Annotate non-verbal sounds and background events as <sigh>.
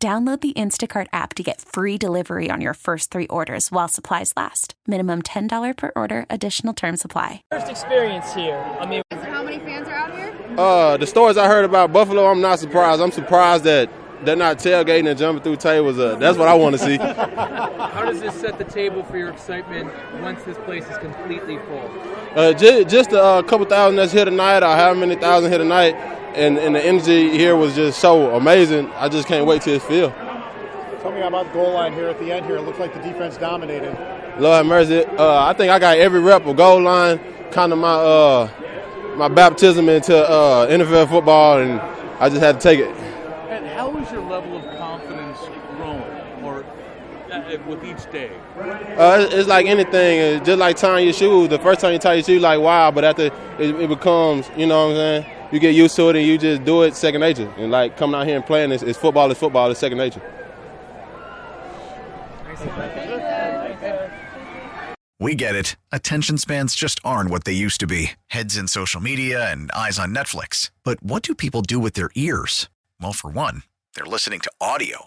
Download the Instacart app to get free delivery on your first three orders while supplies last. Minimum $10 per order, additional term supply. First experience here. I mean, how many fans are out here? Uh, the stories I heard about Buffalo, I'm not surprised. I'm surprised that they're not tailgating and jumping through tables. Uh, that's what I want to see. <laughs> How does this set the table for your excitement once this place is completely full? Uh, just, just a uh, couple thousand that's here tonight, or how many thousand here tonight and, and the energy here was just so amazing. I just can't wait till it's filled. Tell me about the goal line here at the end here. It looked like the defense dominated. Lord mercy. Uh, I think I got every rep of goal line, kind of my uh, my baptism into uh, NFL football, and I just had to take it. And how is your level of confidence growing, or with each day? Uh, it's like anything. It's just like tying your shoes. The first time you tie your shoes, like wow, but after it, it becomes, you know what I'm saying you get used to it and you just do it second nature. And like coming out here and playing, it's, it's football is football, it's second nature. We get it. Attention spans just aren't what they used to be heads in social media and eyes on Netflix. But what do people do with their ears? Well, for one, they're listening to audio.